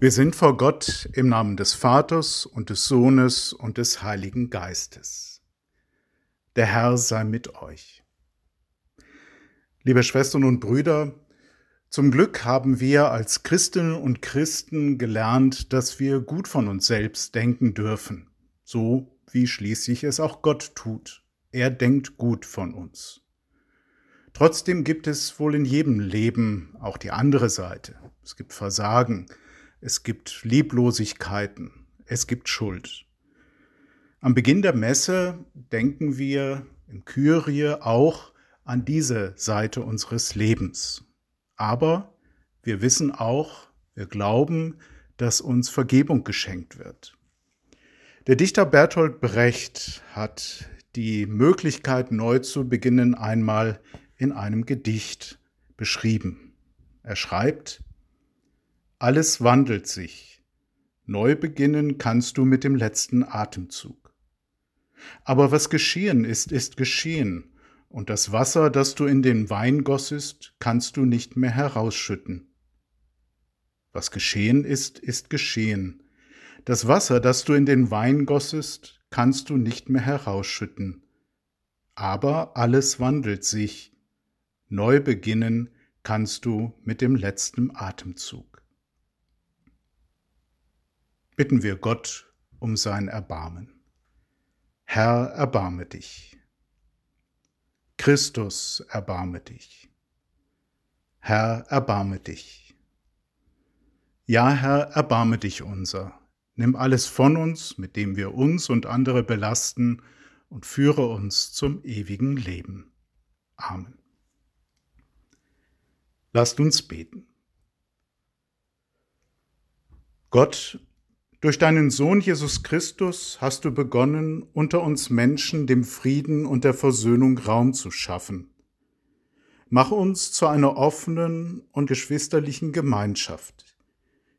Wir sind vor Gott im Namen des Vaters und des Sohnes und des Heiligen Geistes. Der Herr sei mit euch. Liebe Schwestern und Brüder, zum Glück haben wir als Christinnen und Christen gelernt, dass wir gut von uns selbst denken dürfen, so wie schließlich es auch Gott tut. Er denkt gut von uns. Trotzdem gibt es wohl in jedem Leben auch die andere Seite. Es gibt Versagen, es gibt Lieblosigkeiten, es gibt Schuld. Am Beginn der Messe denken wir im Kyrie auch an diese Seite unseres Lebens. Aber wir wissen auch, wir glauben, dass uns Vergebung geschenkt wird. Der Dichter Bertolt Brecht hat die Möglichkeit, neu zu beginnen, einmal in einem Gedicht beschrieben. Er schreibt, alles wandelt sich. Neu beginnen kannst du mit dem letzten Atemzug. Aber was geschehen ist, ist geschehen, und das Wasser, das du in den Wein gossest, kannst du nicht mehr herausschütten. Was geschehen ist, ist geschehen. Das Wasser, das du in den Wein gossest, kannst du nicht mehr herausschütten. Aber alles wandelt sich. Neu beginnen kannst du mit dem letzten Atemzug bitten wir Gott um sein Erbarmen. Herr, erbarme dich. Christus, erbarme dich. Herr, erbarme dich. Ja, Herr, erbarme dich unser. Nimm alles von uns, mit dem wir uns und andere belasten, und führe uns zum ewigen Leben. Amen. Lasst uns beten. Gott, durch deinen Sohn Jesus Christus hast du begonnen, unter uns Menschen dem Frieden und der Versöhnung Raum zu schaffen. Mach uns zu einer offenen und geschwisterlichen Gemeinschaft.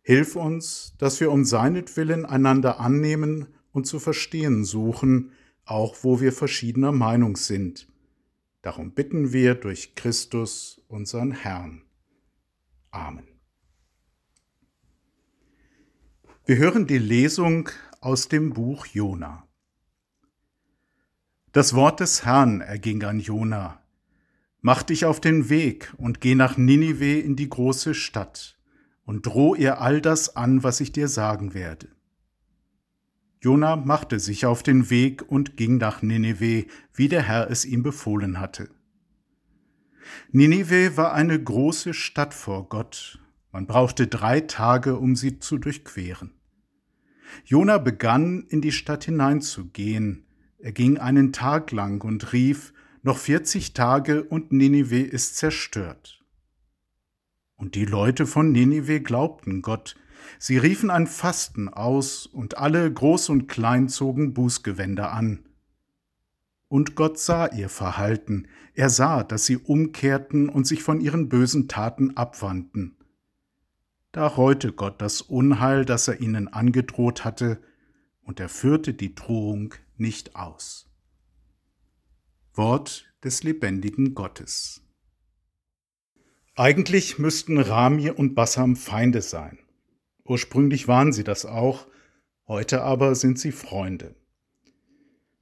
Hilf uns, dass wir um seinetwillen einander annehmen und zu verstehen suchen, auch wo wir verschiedener Meinung sind. Darum bitten wir durch Christus, unseren Herrn. Amen. Wir hören die Lesung aus dem Buch Jona. Das Wort des Herrn erging an Jona. Mach dich auf den Weg und geh nach Ninive in die große Stadt und droh ihr all das an, was ich dir sagen werde. Jona machte sich auf den Weg und ging nach Ninive, wie der Herr es ihm befohlen hatte. Ninive war eine große Stadt vor Gott man brauchte drei Tage, um sie zu durchqueren. Jona begann, in die Stadt hineinzugehen. Er ging einen Tag lang und rief, noch vierzig Tage und Ninive ist zerstört. Und die Leute von Ninive glaubten Gott. Sie riefen ein Fasten aus, und alle groß und klein zogen Bußgewänder an. Und Gott sah ihr Verhalten, er sah, dass sie umkehrten und sich von ihren bösen Taten abwandten. Da reute Gott das Unheil, das er ihnen angedroht hatte, und er führte die Drohung nicht aus. Wort des lebendigen Gottes. Eigentlich müssten Rami und Bassam Feinde sein. Ursprünglich waren sie das auch, heute aber sind sie Freunde.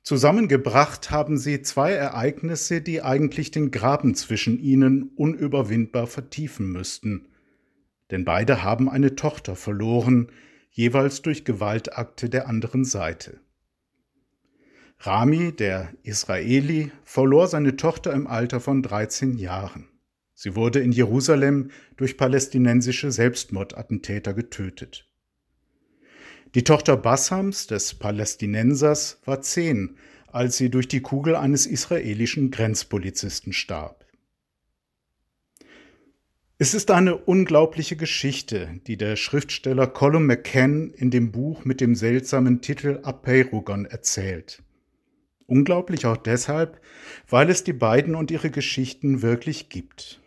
Zusammengebracht haben sie zwei Ereignisse, die eigentlich den Graben zwischen ihnen unüberwindbar vertiefen müssten – denn beide haben eine Tochter verloren, jeweils durch Gewaltakte der anderen Seite. Rami, der Israeli, verlor seine Tochter im Alter von 13 Jahren. Sie wurde in Jerusalem durch palästinensische Selbstmordattentäter getötet. Die Tochter Bassams, des Palästinensers, war zehn, als sie durch die Kugel eines israelischen Grenzpolizisten starb. Es ist eine unglaubliche Geschichte, die der Schriftsteller Colum McCann in dem Buch mit dem seltsamen Titel Apeirogon erzählt. Unglaublich auch deshalb, weil es die beiden und ihre Geschichten wirklich gibt.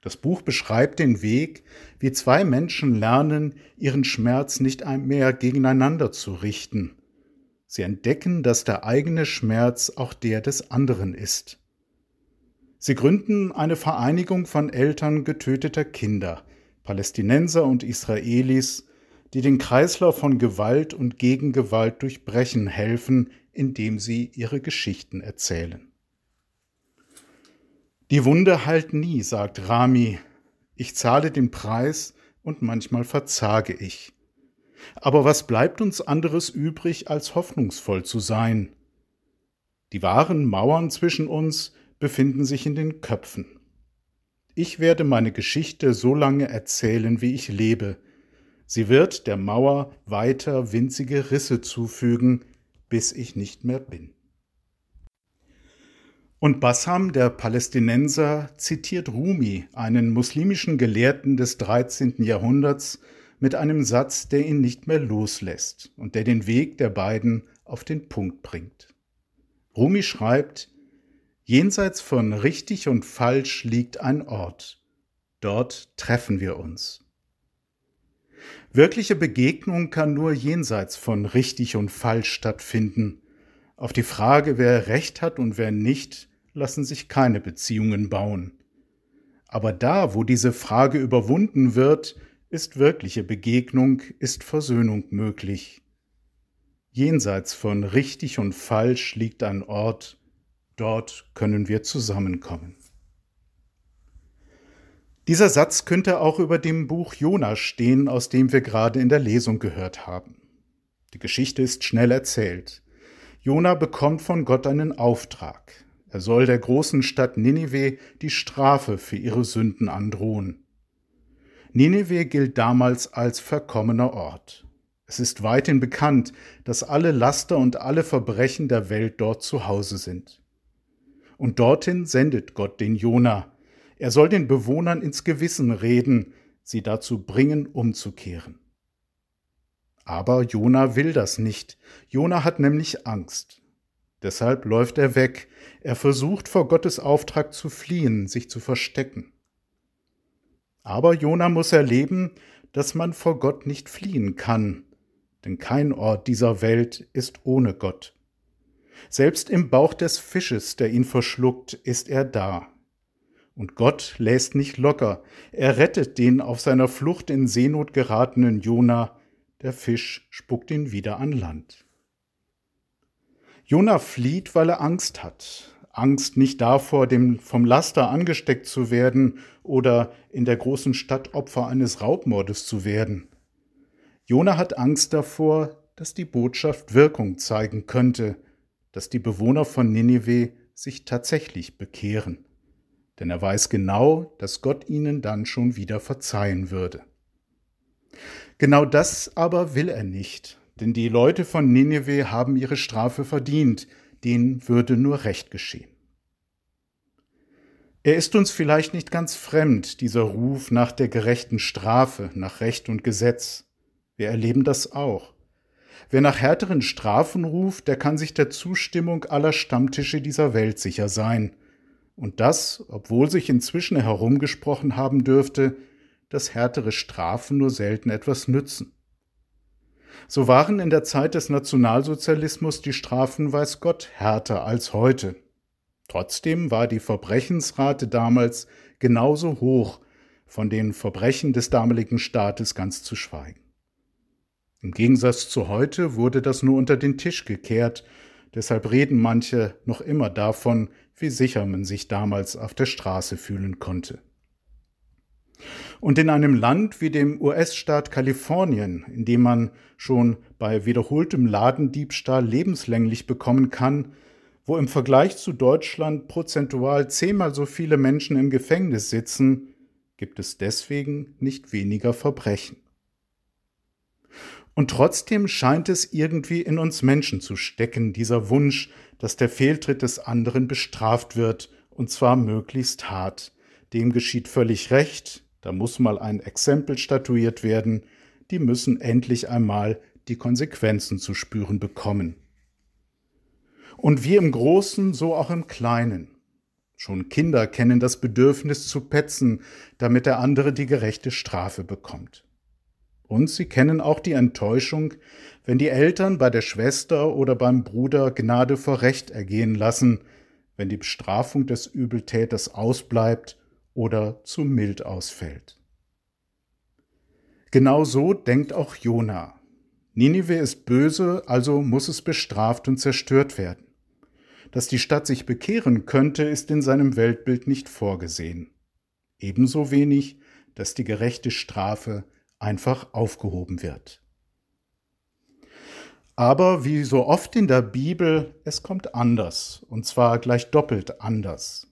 Das Buch beschreibt den Weg, wie zwei Menschen lernen, ihren Schmerz nicht mehr gegeneinander zu richten. Sie entdecken, dass der eigene Schmerz auch der des anderen ist. Sie gründen eine Vereinigung von Eltern getöteter Kinder, Palästinenser und Israelis, die den Kreislauf von Gewalt und Gegengewalt durchbrechen helfen, indem sie ihre Geschichten erzählen. Die Wunde heilt nie, sagt Rami. Ich zahle den Preis und manchmal verzage ich. Aber was bleibt uns anderes übrig, als hoffnungsvoll zu sein? Die wahren Mauern zwischen uns befinden sich in den Köpfen. Ich werde meine Geschichte so lange erzählen, wie ich lebe. Sie wird der Mauer weiter winzige Risse zufügen, bis ich nicht mehr bin. Und Bassam, der Palästinenser, zitiert Rumi, einen muslimischen Gelehrten des 13. Jahrhunderts, mit einem Satz, der ihn nicht mehr loslässt und der den Weg der beiden auf den Punkt bringt. Rumi schreibt, Jenseits von richtig und falsch liegt ein Ort. Dort treffen wir uns. Wirkliche Begegnung kann nur jenseits von richtig und falsch stattfinden. Auf die Frage, wer recht hat und wer nicht, lassen sich keine Beziehungen bauen. Aber da, wo diese Frage überwunden wird, ist wirkliche Begegnung, ist Versöhnung möglich. Jenseits von richtig und falsch liegt ein Ort, dort können wir zusammenkommen. Dieser Satz könnte auch über dem Buch Jona stehen, aus dem wir gerade in der Lesung gehört haben. Die Geschichte ist schnell erzählt. Jona bekommt von Gott einen Auftrag. Er soll der großen Stadt Ninive die Strafe für ihre Sünden androhen. Nineveh gilt damals als verkommener Ort. Es ist weithin bekannt, dass alle Laster und alle Verbrechen der Welt dort zu Hause sind. Und dorthin sendet Gott den Jona. Er soll den Bewohnern ins Gewissen reden, sie dazu bringen, umzukehren. Aber Jona will das nicht. Jona hat nämlich Angst. Deshalb läuft er weg. Er versucht vor Gottes Auftrag zu fliehen, sich zu verstecken. Aber Jona muss erleben, dass man vor Gott nicht fliehen kann, denn kein Ort dieser Welt ist ohne Gott. Selbst im Bauch des Fisches, der ihn verschluckt, ist er da. Und Gott lässt nicht locker, er rettet den auf seiner Flucht in Seenot geratenen Jona, der Fisch spuckt ihn wieder an Land. Jona flieht, weil er Angst hat, Angst nicht davor, dem, vom Laster angesteckt zu werden oder in der großen Stadt Opfer eines Raubmordes zu werden. Jona hat Angst davor, dass die Botschaft Wirkung zeigen könnte, dass die Bewohner von Ninive sich tatsächlich bekehren. Denn er weiß genau, dass Gott ihnen dann schon wieder verzeihen würde. Genau das aber will er nicht, denn die Leute von Ninive haben ihre Strafe verdient, denen würde nur Recht geschehen. Er ist uns vielleicht nicht ganz fremd, dieser Ruf nach der gerechten Strafe, nach Recht und Gesetz. Wir erleben das auch. Wer nach härteren Strafen ruft, der kann sich der Zustimmung aller Stammtische dieser Welt sicher sein. Und das, obwohl sich inzwischen herumgesprochen haben dürfte, dass härtere Strafen nur selten etwas nützen. So waren in der Zeit des Nationalsozialismus die Strafen weiß Gott härter als heute. Trotzdem war die Verbrechensrate damals genauso hoch, von den Verbrechen des damaligen Staates ganz zu schweigen. Im Gegensatz zu heute wurde das nur unter den Tisch gekehrt, deshalb reden manche noch immer davon, wie sicher man sich damals auf der Straße fühlen konnte. Und in einem Land wie dem US-Staat Kalifornien, in dem man schon bei wiederholtem Ladendiebstahl lebenslänglich bekommen kann, wo im Vergleich zu Deutschland prozentual zehnmal so viele Menschen im Gefängnis sitzen, gibt es deswegen nicht weniger Verbrechen. Und trotzdem scheint es irgendwie in uns Menschen zu stecken, dieser Wunsch, dass der Fehltritt des anderen bestraft wird, und zwar möglichst hart. Dem geschieht völlig recht, da muss mal ein Exempel statuiert werden, die müssen endlich einmal die Konsequenzen zu spüren bekommen. Und wie im Großen, so auch im Kleinen. Schon Kinder kennen das Bedürfnis zu petzen, damit der andere die gerechte Strafe bekommt. Und sie kennen auch die Enttäuschung, wenn die Eltern bei der Schwester oder beim Bruder Gnade vor Recht ergehen lassen, wenn die Bestrafung des Übeltäters ausbleibt oder zu mild ausfällt. Genau so denkt auch Jona. Ninive ist böse, also muss es bestraft und zerstört werden. Dass die Stadt sich bekehren könnte, ist in seinem Weltbild nicht vorgesehen. Ebenso wenig, dass die gerechte Strafe einfach aufgehoben wird. Aber wie so oft in der Bibel, es kommt anders, und zwar gleich doppelt anders.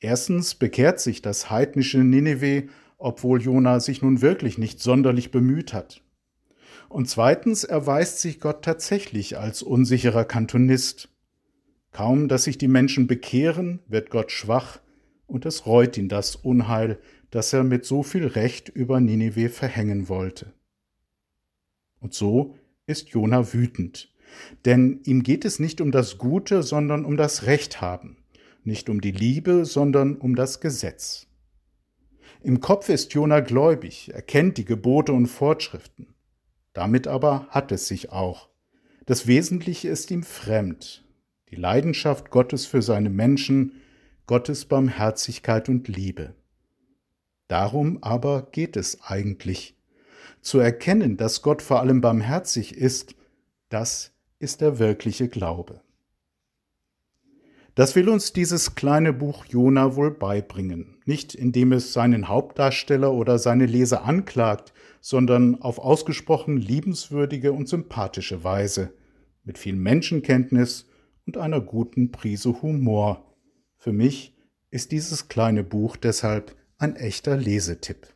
Erstens bekehrt sich das heidnische Nineveh, obwohl Jona sich nun wirklich nicht sonderlich bemüht hat. Und zweitens erweist sich Gott tatsächlich als unsicherer Kantonist. Kaum, dass sich die Menschen bekehren, wird Gott schwach, und es reut ihn das Unheil, das er mit so viel Recht über Ninive verhängen wollte. Und so ist Jona wütend, denn ihm geht es nicht um das Gute, sondern um das Recht haben, nicht um die Liebe, sondern um das Gesetz. Im Kopf ist Jona gläubig, er kennt die Gebote und Fortschriften. Damit aber hat es sich auch. Das Wesentliche ist ihm fremd, die Leidenschaft Gottes für seine Menschen, Gottes Barmherzigkeit und Liebe. Darum aber geht es eigentlich. Zu erkennen, dass Gott vor allem barmherzig ist, das ist der wirkliche Glaube. Das will uns dieses kleine Buch Jona wohl beibringen, nicht indem es seinen Hauptdarsteller oder seine Leser anklagt, sondern auf ausgesprochen liebenswürdige und sympathische Weise, mit viel Menschenkenntnis und einer guten Prise Humor. Für mich ist dieses kleine Buch deshalb ein echter Lesetipp.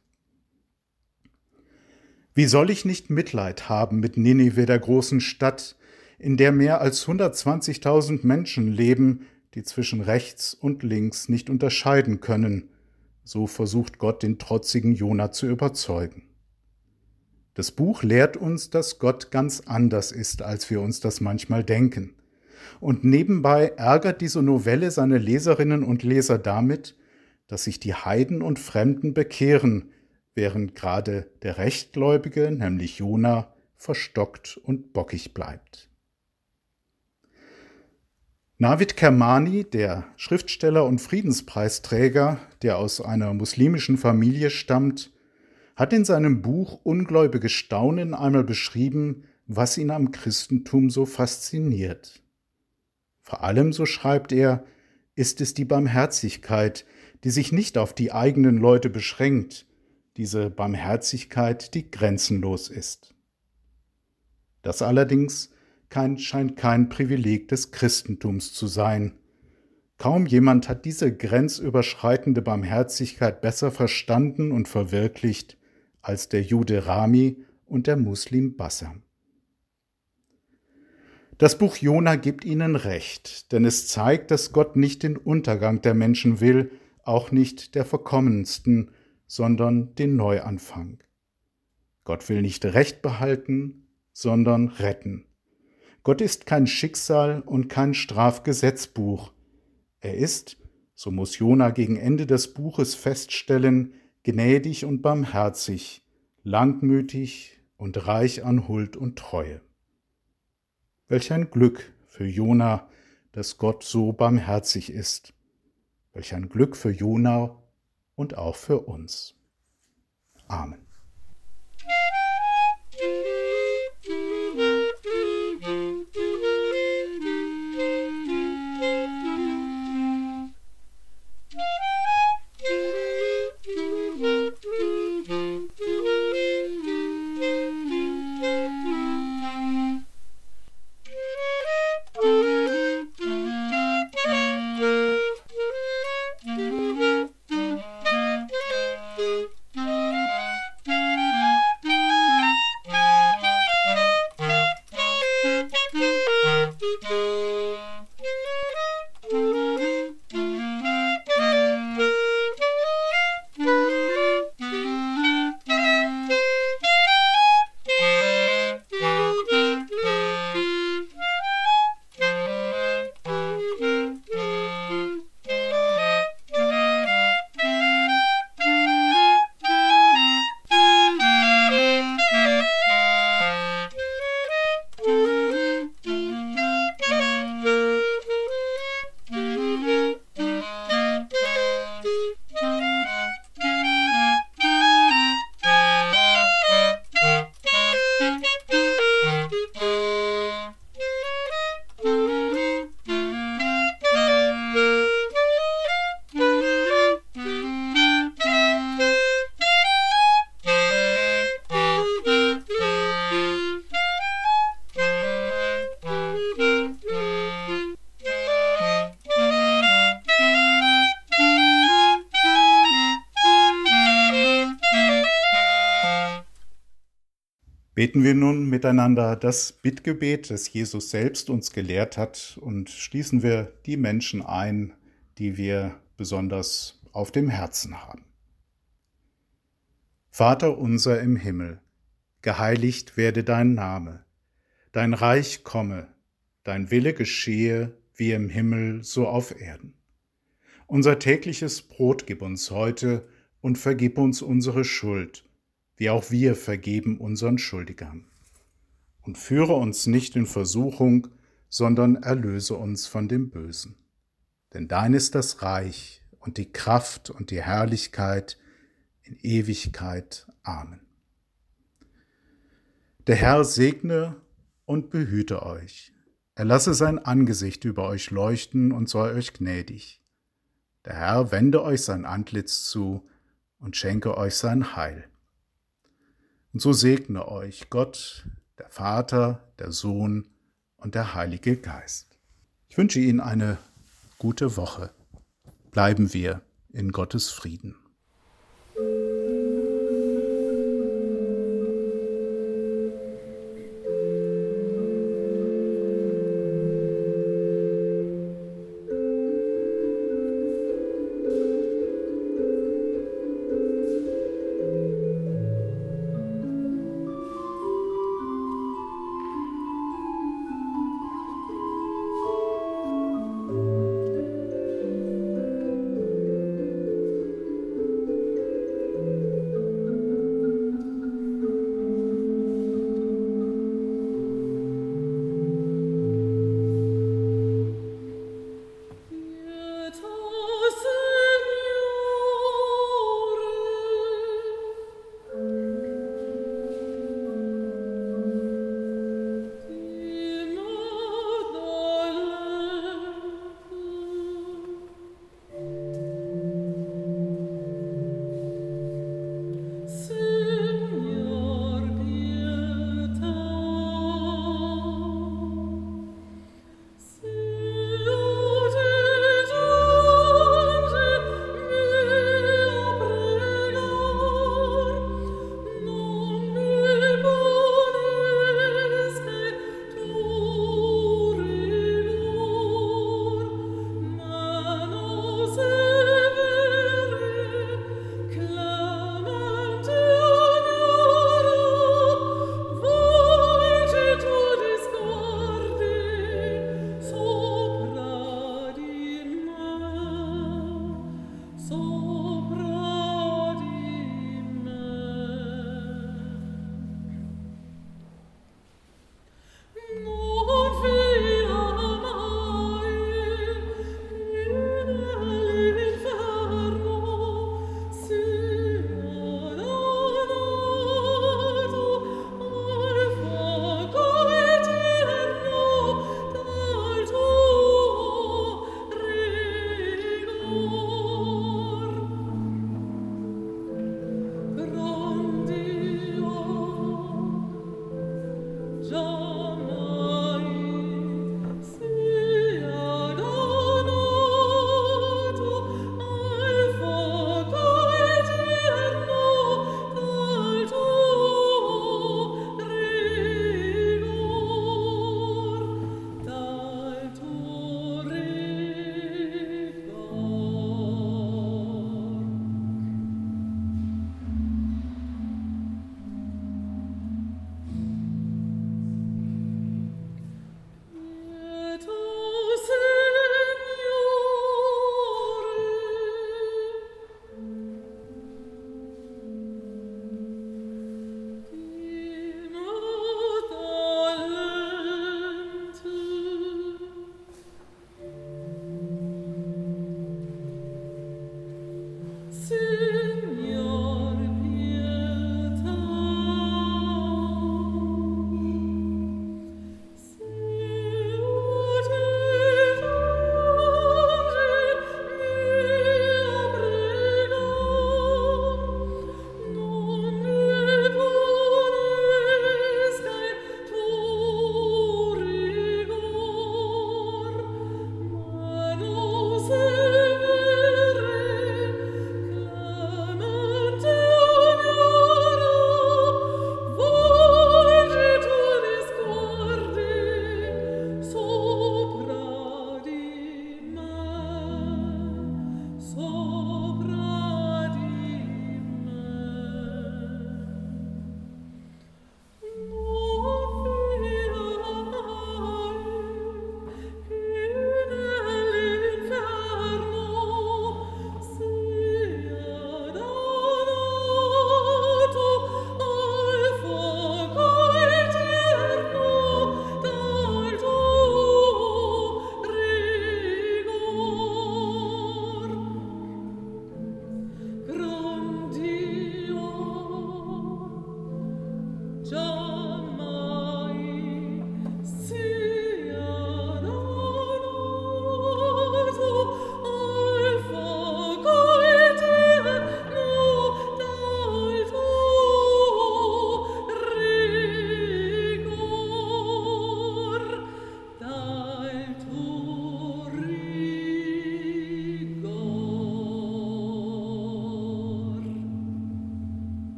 Wie soll ich nicht Mitleid haben mit Ninive, der großen Stadt, in der mehr als 120.000 Menschen leben, die zwischen rechts und links nicht unterscheiden können, so versucht Gott den trotzigen Jona zu überzeugen. Das Buch lehrt uns, dass Gott ganz anders ist, als wir uns das manchmal denken. Und nebenbei ärgert diese Novelle seine Leserinnen und Leser damit, dass sich die Heiden und Fremden bekehren, während gerade der Rechtgläubige, nämlich Jona, verstockt und bockig bleibt. Navid Kermani, der Schriftsteller und Friedenspreisträger, der aus einer muslimischen Familie stammt, hat in seinem Buch Ungläubige Staunen einmal beschrieben, was ihn am Christentum so fasziniert. Vor allem, so schreibt er, ist es die Barmherzigkeit, die sich nicht auf die eigenen Leute beschränkt, diese Barmherzigkeit, die grenzenlos ist. Das allerdings kein, scheint kein Privileg des Christentums zu sein. Kaum jemand hat diese grenzüberschreitende Barmherzigkeit besser verstanden und verwirklicht als der Jude Rami und der Muslim Bassam. Das Buch Jona gibt ihnen recht, denn es zeigt, dass Gott nicht den Untergang der Menschen will, auch nicht der verkommensten, sondern den Neuanfang. Gott will nicht Recht behalten, sondern retten. Gott ist kein Schicksal und kein Strafgesetzbuch. Er ist, so muss Jona gegen Ende des Buches feststellen, gnädig und barmherzig, langmütig und reich an Huld und Treue. Welch ein Glück für Jona, dass Gott so barmherzig ist. Welch ein Glück für Jona und auch für uns. Amen. Beten wir nun miteinander das Bittgebet, das Jesus selbst uns gelehrt hat, und schließen wir die Menschen ein, die wir besonders auf dem Herzen haben. Vater unser im Himmel, geheiligt werde dein Name, dein Reich komme, dein Wille geschehe, wie im Himmel so auf Erden. Unser tägliches Brot gib uns heute und vergib uns unsere Schuld, wie auch wir vergeben unseren Schuldigern. Und führe uns nicht in Versuchung, sondern erlöse uns von dem Bösen. Denn dein ist das Reich und die Kraft und die Herrlichkeit in Ewigkeit. Amen. Der Herr segne und behüte euch. Er lasse sein Angesicht über euch leuchten und sei euch gnädig. Der Herr wende euch sein Antlitz zu und schenke euch sein Heil. Und so segne euch Gott, der Vater, der Sohn und der Heilige Geist. Ich wünsche Ihnen eine gute Woche. Bleiben wir in Gottes Frieden.